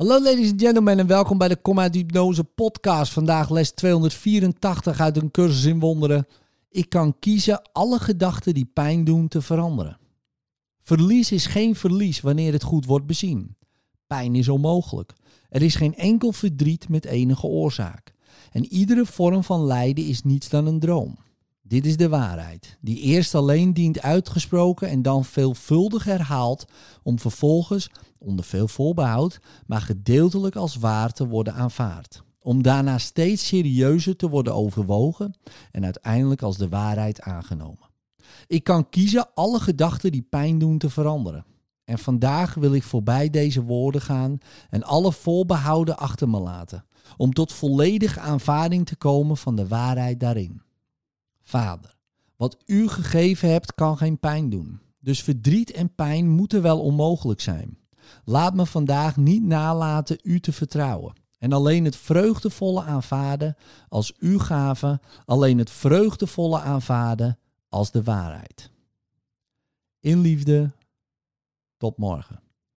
Hallo ladies and gentlemen en welkom bij de uit Hypnose podcast. Vandaag les 284 uit een cursus in wonderen. Ik kan kiezen alle gedachten die pijn doen te veranderen. Verlies is geen verlies wanneer het goed wordt bezien. Pijn is onmogelijk. Er is geen enkel verdriet met enige oorzaak. En iedere vorm van lijden is niets dan een droom. Dit is de waarheid, die eerst alleen dient uitgesproken en dan veelvuldig herhaald, om vervolgens, onder veel voorbehoud, maar gedeeltelijk als waar te worden aanvaard. Om daarna steeds serieuzer te worden overwogen en uiteindelijk als de waarheid aangenomen. Ik kan kiezen alle gedachten die pijn doen te veranderen. En vandaag wil ik voorbij deze woorden gaan en alle voorbehouden achter me laten, om tot volledige aanvaarding te komen van de waarheid daarin. Vader, wat u gegeven hebt kan geen pijn doen. Dus verdriet en pijn moeten wel onmogelijk zijn. Laat me vandaag niet nalaten u te vertrouwen. En alleen het vreugdevolle aanvaarden als uw gave, alleen het vreugdevolle aanvaarden als de waarheid. In liefde, tot morgen.